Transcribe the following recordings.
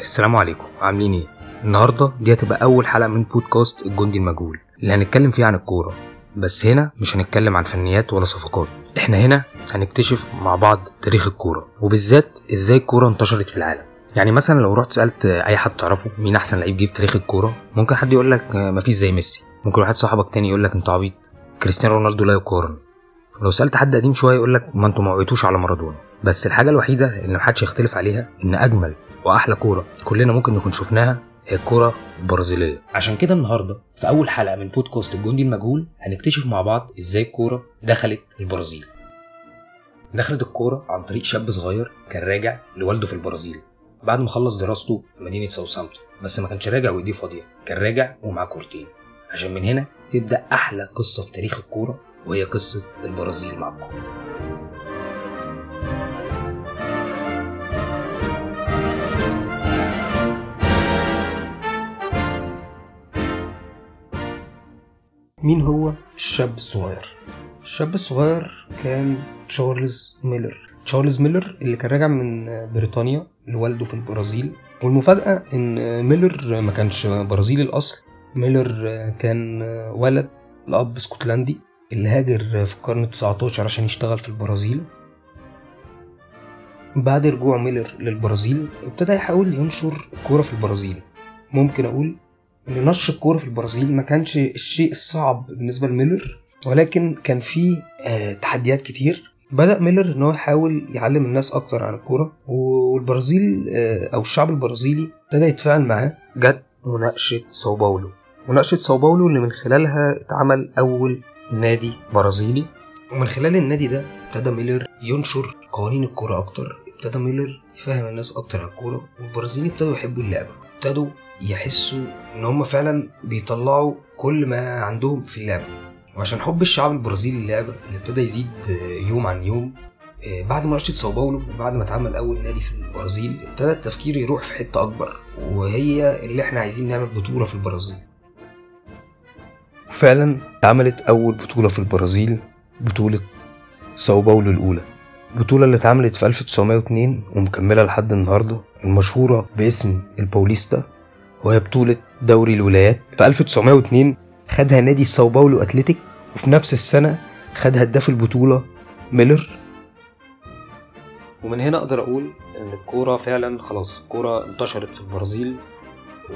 السلام عليكم. عاملين إيه؟ النهارده دي هتبقى أول حلقة من بودكاست الجندي المجهول اللي هنتكلم فيه عن الكورة. بس هنا مش هنتكلم عن فنيات ولا صفقات. إحنا هنا هنكتشف مع بعض تاريخ الكورة وبالذات إزاي الكورة انتشرت في العالم. يعني مثلا لو رحت سألت أي حد تعرفه مين أحسن لعيب جه في تاريخ الكورة ممكن حد يقول لك مفيش زي ميسي. ممكن واحد صاحبك تاني يقول لك أنت عبيط. كريستيانو رونالدو لا يقارن. لو سألت حد قديم شوية يقول لك ما أنتوا ما على مارادونا. بس الحاجة الوحيدة اللي محدش يختلف عليها إن أجمل وأحلى كورة كلنا ممكن نكون شفناها هي الكورة البرازيلية. عشان كده النهارده في أول حلقة من بودكاست الجندي المجهول هنكتشف مع بعض إزاي الكورة دخلت البرازيل. دخلت الكورة عن طريق شاب صغير كان راجع لوالده في البرازيل. بعد ما خلص دراسته في مدينة ساوثهامبتون بس ما كانش راجع وايديه فاضية كان راجع ومعاه كورتين. عشان من هنا تبدأ أحلى قصة في تاريخ الكورة وهي قصة البرازيل مع الكورة. مين هو؟ الشاب الصغير الشاب الصغير كان تشارلز ميلر. تشارلز ميلر اللي كان راجع من بريطانيا لوالده في البرازيل. والمفاجأة إن ميلر ما كانش برازيلي الأصل. ميلر كان ولد لأب اسكتلندي اللي هاجر في القرن 19 عشان يشتغل في البرازيل. بعد رجوع ميلر للبرازيل ابتدى يحاول ينشر الكورة في البرازيل. ممكن أقول ان نشر الكورة في البرازيل ما كانش الشيء الصعب بالنسبة لميلر ولكن كان فيه آه تحديات كتير. بدأ ميلر إن هو يحاول يعلم الناس أكتر عن الكورة والبرازيل آه أو الشعب البرازيلي ابتدى يتفاعل معاه. جت مناقشة ساو باولو. مناقشة ساو باولو اللي من خلالها اتعمل أول نادي برازيلي. ومن خلال النادي ده ابتدى ميلر ينشر قوانين الكورة أكتر ابتدى ميلر يفهم الناس أكتر عن الكورة والبرازيليين ابتدوا يحبوا اللعبه ابتدوا يحسوا إن هم فعلا بيطلعوا كل ما عندهم في اللعبة. وعشان حب الشعب البرازيلي للعبة اللي ابتدى يزيد يوم عن يوم بعد مناقشه ساو باولو وبعد ما اتعمل أول نادي في البرازيل ابتدى التفكير يروح في حتة أكبر وهي اللي إحنا عايزين نعمل بطولة في البرازيل. وفعلا اتعملت أول بطولة في البرازيل بطولة ساو باولو الأولى. البطولة اللي اتعملت في 1902 ومكملة لحد النهاردة المشهورة باسم الباوليستا وهي بطولة دوري الولايات. في 1902 خدها نادي ساو باولو أتلتيك وفي نفس السنة خد هداف البطولة ميلر. ومن هنا أقدر أقول إن الكورة فعلا خلاص الكورة انتشرت في البرازيل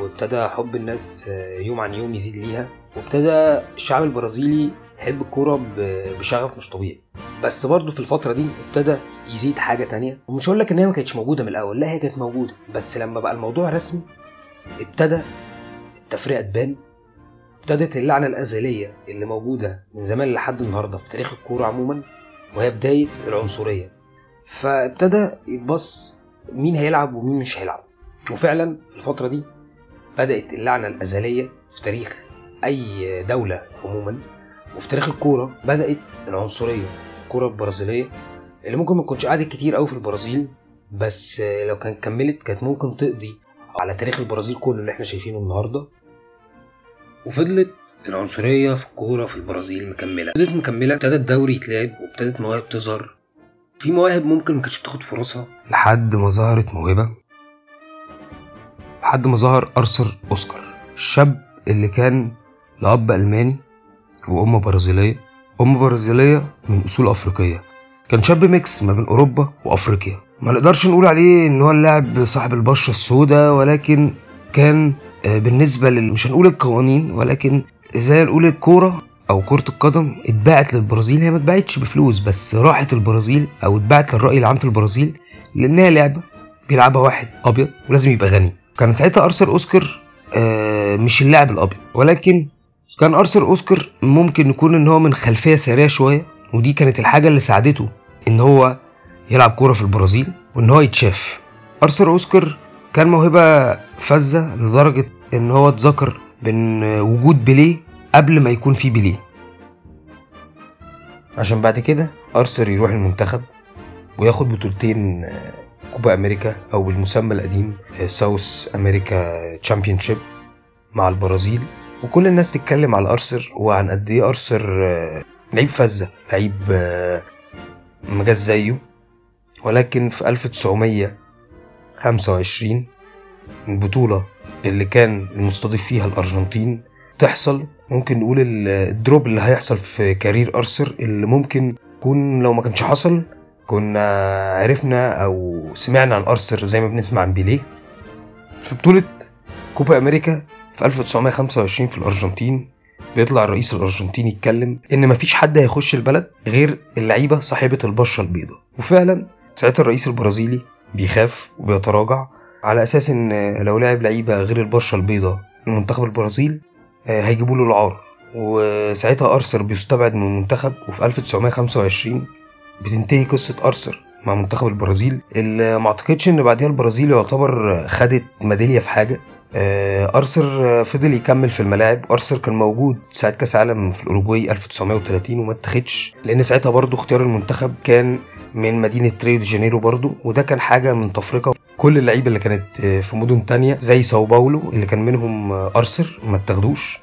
وابتدى حب الناس يوم عن يوم يزيد ليها وابتدى الشعب البرازيلي يحب الكورة بشغف مش طبيعي. بس برضه في الفترة دي ابتدى يزيد حاجة تانية. ومش هقول لك إن هي ما كانتش موجودة من الأول لا هي كانت موجودة. بس لما بقى الموضوع رسمي ابتدى التفرقة تبان ابتدت اللعنة الأزلية اللي موجودة من زمان لحد النهاردة في تاريخ الكورة عموما وهي بداية العنصرية. فابتدى يتبص مين هيلعب ومين مش هيلعب. وفعلا في الفترة دي بدأت اللعنة الأزلية في تاريخ أي دولة عموما وفي تاريخ الكورة بدأت العنصرية. في الكورة البرازيلية اللي ممكن ما تكونش قعدت كتير قوي في البرازيل بس لو كانت كملت كانت ممكن تقضي على تاريخ البرازيل كله اللي إحنا شايفينه النهارده. وفضلت العنصرية في الكورة في البرازيل مكملة. فضلت مكملة ابتدى الدوري يتلعب وابتدت مواهب تظهر. في مواهب ممكن ما كانتش بتاخد فرصها لحد ما ظهرت موهبة. لحد ما ظهر أرثر أوسكار الشاب اللي كان لأب ألماني وأم برازيلية. أم برازيلية من أصول أفريقية. كان شاب ميكس ما بين أوروبا وأفريقيا. ما نقدرش نقول عليه إن هو اللاعب صاحب البشرة السوداء ولكن كان بالنسبة لل مش هنقول القوانين ولكن زي نقول الكورة أو كرة القدم اتباعت للبرازيل. هي ما اتباعتش بفلوس بس راحت البرازيل أو اتباعت للرأي العام في البرازيل لأنها لعبة بيلعبها واحد أبيض ولازم يبقى غني. كان ساعتها أرثر أوسكار مش اللاعب الأبيض ولكن كان أرثر أوسكار ممكن يكون إن هو من خلفية سريعة شوية ودي كانت الحاجة اللي ساعدته إن هو يلعب كورة في البرازيل وإن هو يتشاف. أرثر أوسكار كان موهبة فذة لدرجة إن هو اتذكر من وجود بيليه قبل ما يكون في بيليه. عشان بعد كده أرثر يروح المنتخب وياخد بطولتين كوبا أمريكا أو بالمسمى القديم South America Championship مع البرازيل. وكل الناس تتكلم على ارثر وعن قد إيه ارثر لعيب فذة لعيب مجاز زيه. ولكن في 1925 البطولة اللي كان المستضيف فيها الأرجنتين تحصل. ممكن نقول ال drop اللي هيحصل في career أرثر اللي ممكن يكون لو ما كانش حصل كنا عرفنا أو سمعنا عن أرثر زي ما بنسمع عن بيليه. في بطولة كوبا أمريكا في 1925 في الأرجنتين بيطلع الرئيس الأرجنتيني يتكلم إن مفيش حد هيخش البلد غير اللعيبة صاحبة البشرة البيضاء. وفعلا ساعتها الرئيس البرازيلي بيخاف وبيتراجع على أساس إن لو لعب لعيبة غير البشرة البيضاء لمنتخب البرازيل هيجيبوا له العار. وساعتها أرثر بيستبعد من المنتخب وفي 1925 بتنتهي قصة أرثر مع منتخب البرازيل اللي ما أعتقدش إن بعدها البرازيل يعتبر خدت ميدالية في حاجة. ارثر فضل يكمل في الملاعب. ارثر كان موجود ساعة كأس عالم في الاوروجواي 1930 وما اتخدش لأن ساعتها برضه اختيار المنتخب كان من مدينة ريو دي جانيرو برضه وده كان حاجة من تفرقة. كل اللعيبة اللي كانت في مدن تانية زي ساو باولو اللي كان منهم ارثر ما اتاخدوش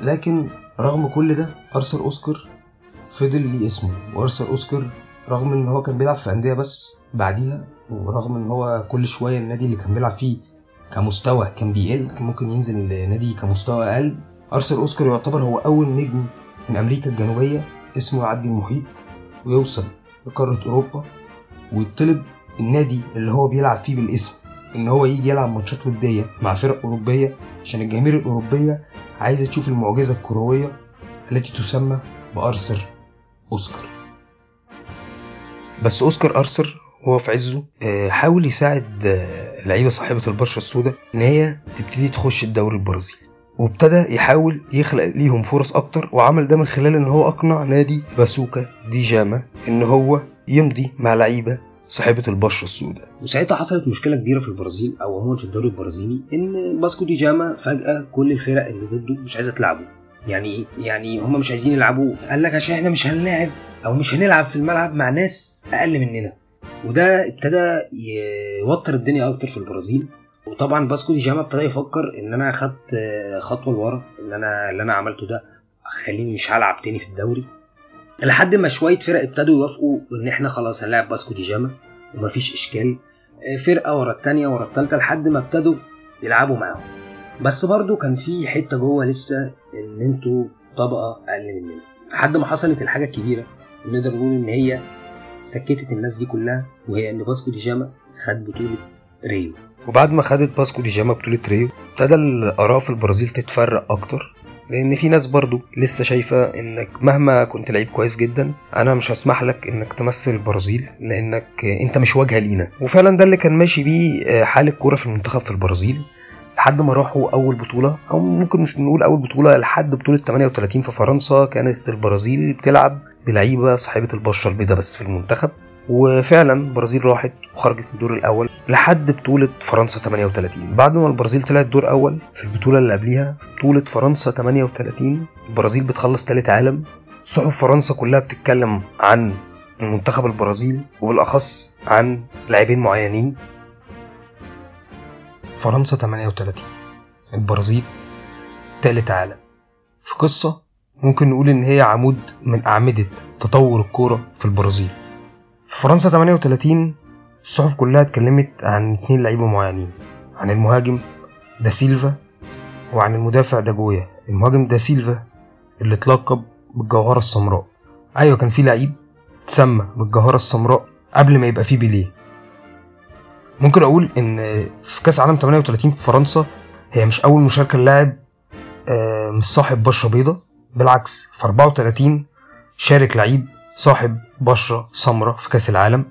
لكن رغم كل ده ارثر أوسكار فضل ليه اسمه وارثر أوسكار رغم إن هو كان بيلعب في أندية بس بعديها ورغم إن هو كل شوية النادي اللي كان بيلعب فيه كمستوى كان بيقل كان ممكن ينزل النادي كمستوى أقل. ارثر أوسكار يعتبر هو أول نجم من أمريكا الجنوبية اسمه يعدي المحيط ويوصل لقارة أوروبا ويطلب النادي اللي هو بيلعب فيه بالاسم إن هو يجي يلعب ماتشات ودية مع فرق أوروبية عشان الجماهير الأوروبية عايزة تشوف المعجزة الكروية التي تسمى بارثر أوسكار. بس أوسكار أرثر وهو في عزه حاول يساعد لعيبة صاحبة البشره السوداء إن هي تبتدي تخش الدوري البرازيلي. وابتدى يحاول يخلق ليهم فرص أكتر وعمل ده من خلال إن هو أقنع نادي باسكو دي جاما إن هو يمضي مع لعيبة صاحبة البشرة السوداء. وساعتها حصلت مشكلة كبيرة في البرازيل أو عموما في الدوري البرازيلي إن باسكو دي جاما فجأة كل الفرق اللي ضده مش عايزة تلعبه. يعني إيه؟ يعني هم مش عايزين يلعبوه قال لك عشان إحنا مش هنلاعب. أو مش هنلعب في الملعب مع ناس أقل مننا. وده ابتدى يوتر الدنيا أكتر في البرازيل. وطبعا باسكو دي جاما ابتدى يفكر إن أنا أخدت خطوة لورا اللي أنا اللي أنا عملته ده. خليني مش هلعب تاني في الدوري. لحد ما شوية فرق ابتدوا يوافقوا إن إحنا خلاص هنلعب باسكو دي جاما. ومفيش إشكال. فرقة ورا التانية ورا التالتة لحد ما ابتدوا يلعبوا معاهم. بس برضو كان في حتة جوه لسه إن أنتوا طبقة أقل مننا. لحد ما حصلت الحاجة الكبيرة. نقدر نقول إن هي سكتت الناس دي كلها وهي إن باسكو دي جاما خد بطولة ريو. وبعد ما خدت باسكو دي جاما بطولة ريو ابتدى الآراء في البرازيل تتفرق أكتر لأن في ناس برضو لسه شايفة إنك مهما كنت لعيب كويس جدا أنا مش هسمح لك إنك تمثل البرازيل لأنك أنت مش واجهة لينا. وفعلا ده اللي كان ماشي بيه حال الكورة في المنتخب في البرازيل. لحد ما راحوا أول بطولة أو ممكن مش نقول أول بطولة لحد بطولة 38 في فرنسا كانت البرازيل بتلعب بلعيبة صاحبة البشرة البيضاء بس في المنتخب. وفعلا البرازيل راحت وخرجت من الدور الأول لحد بطولة فرنسا 38 بعد ما البرازيل طلعت دور أول في البطولة اللي قبليها في بطولة فرنسا 38 البرازيل بتخلص ثالث عالم. صحف فرنسا كلها بتتكلم عن المنتخب البرازيلي وبالأخص عن لاعبين معينين. فرنسا 38 البرازيل تالت عالم. في قصة ممكن نقول إن هي عمود من أعمدة تطور الكورة في البرازيل. في فرنسا 38 الصحف كلها اتكلمت عن اتنين لعيبة معينين. عن المهاجم دا سيلفا وعن المدافع داجويا المهاجم دا سيلفا اللي اتلقب بالجوهرة السمراء. أيوة كان في لعيب اتسمى بالجوهرة السمراء قبل ما يبقى فيه بيليه. ممكن أقول إن في كأس عالم 38 في فرنسا هي مش أول مشاركة للاعب مش صاحب بشره بيضة بالعكس في 34 شارك لعيب صاحب بشره سمراء في كأس العالم.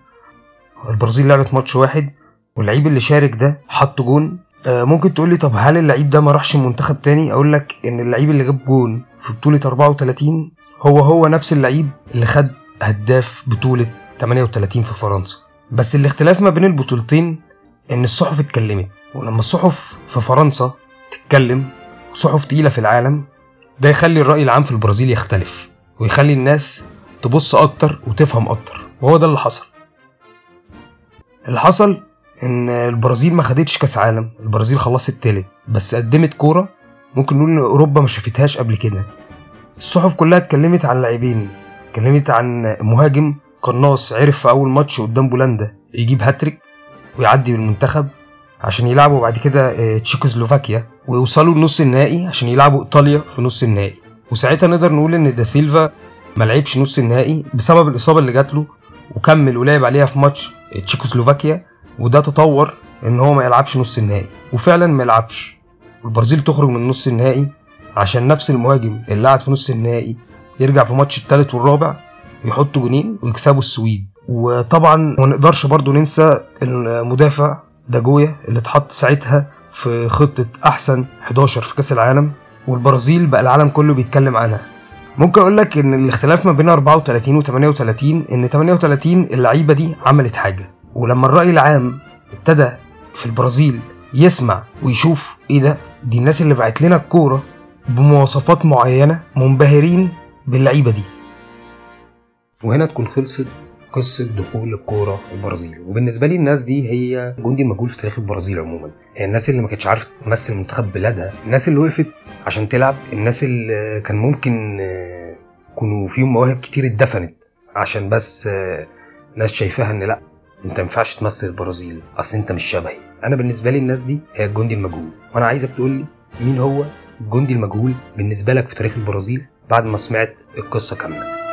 البرازيل لعبت ماتش واحد واللعيب اللي شارك ده حط جون. ممكن تقول لي طب هل اللعيب ده ما راحش منتخب تاني؟ أقول لك إن اللعيب اللي جاب جون في بطولة 34 هو هو نفس اللعيب اللي خد هداف بطولة 38 في فرنسا. بس الاختلاف ما بين البطولتين إن الصحف اتكلمت ولما الصحف في فرنسا تتكلم صحف تقيلة في العالم ده يخلي الرأي العام في البرازيل يختلف ويخلي الناس تبص أكتر وتفهم أكتر وهو ده اللي حصل. اللي حصل إن البرازيل ما خدتش كأس عالم البرازيل خلصت تالت بس قدمت كورة ممكن نقول إن أوروبا ما شافتهاش قبل كده. الصحف كلها اتكلمت عن لاعبين اتكلمت عن مهاجم قناص عرف في أول ماتش قدام بولندا يجيب هاتريك ويعدي بالمنتخب عشان يلعبوا بعد كده آه، تشيكوسلوفاكيا ويوصلوا لنص النهائي عشان يلعبوا إيطاليا في نص النهائي. وساعتها نقدر نقول إن دا سيلفا ما لعبش نص النهائي بسبب الإصابة اللي جات له وكمل ولعب عليها في ماتش تشيكوسلوفاكيا وده تطور إن هو ما يلعبش نص النهائي. وفعلا ما يلعبش. والبرازيل تخرج من نص النهائي عشان نفس المهاجم اللي قعد في نص النهائي يرجع في ماتش الثالث والرابع يحطوا جونين ويكسبوا السويد. وطبعا ما نقدرش برضو ننسى المدافع داجويا اللي اتحط ساعتها في خطة أحسن 11 في كأس العالم والبرازيل بقى العالم كله بيتكلم عنها. ممكن أقول لك إن الاختلاف ما بين 34 و 38 إن 38 اللعيبة دي عملت حاجة. ولما الرأي العام ابتدى في البرازيل يسمع ويشوف إيه ده دي الناس اللي بعت لنا الكورة بمواصفات معينة منبهرين باللعيبة دي. وهنا تكون خلصت قصة دخول الكورة البرازيل. وبالنسبة لي الناس دي هي جندي المجهول في تاريخ البرازيل عموما. هي الناس اللي ما كانتش عارفة تمثل منتخب بلادها الناس اللي وقفت عشان تلعب الناس اللي كان ممكن آه، يكونوا فيهم مواهب كتير اتدفنت عشان بس آه، ناس شايفاها إن لا أنت ما ينفعش تمثل البرازيل أصل أنت مش شبهي. أنا بالنسبة لي الناس دي هي الجندي المجهول. وأنا عايزك تقول لي مين هو الجندي المجهول بالنسبة لك في تاريخ البرازيل بعد ما سمعت القصة كاملة؟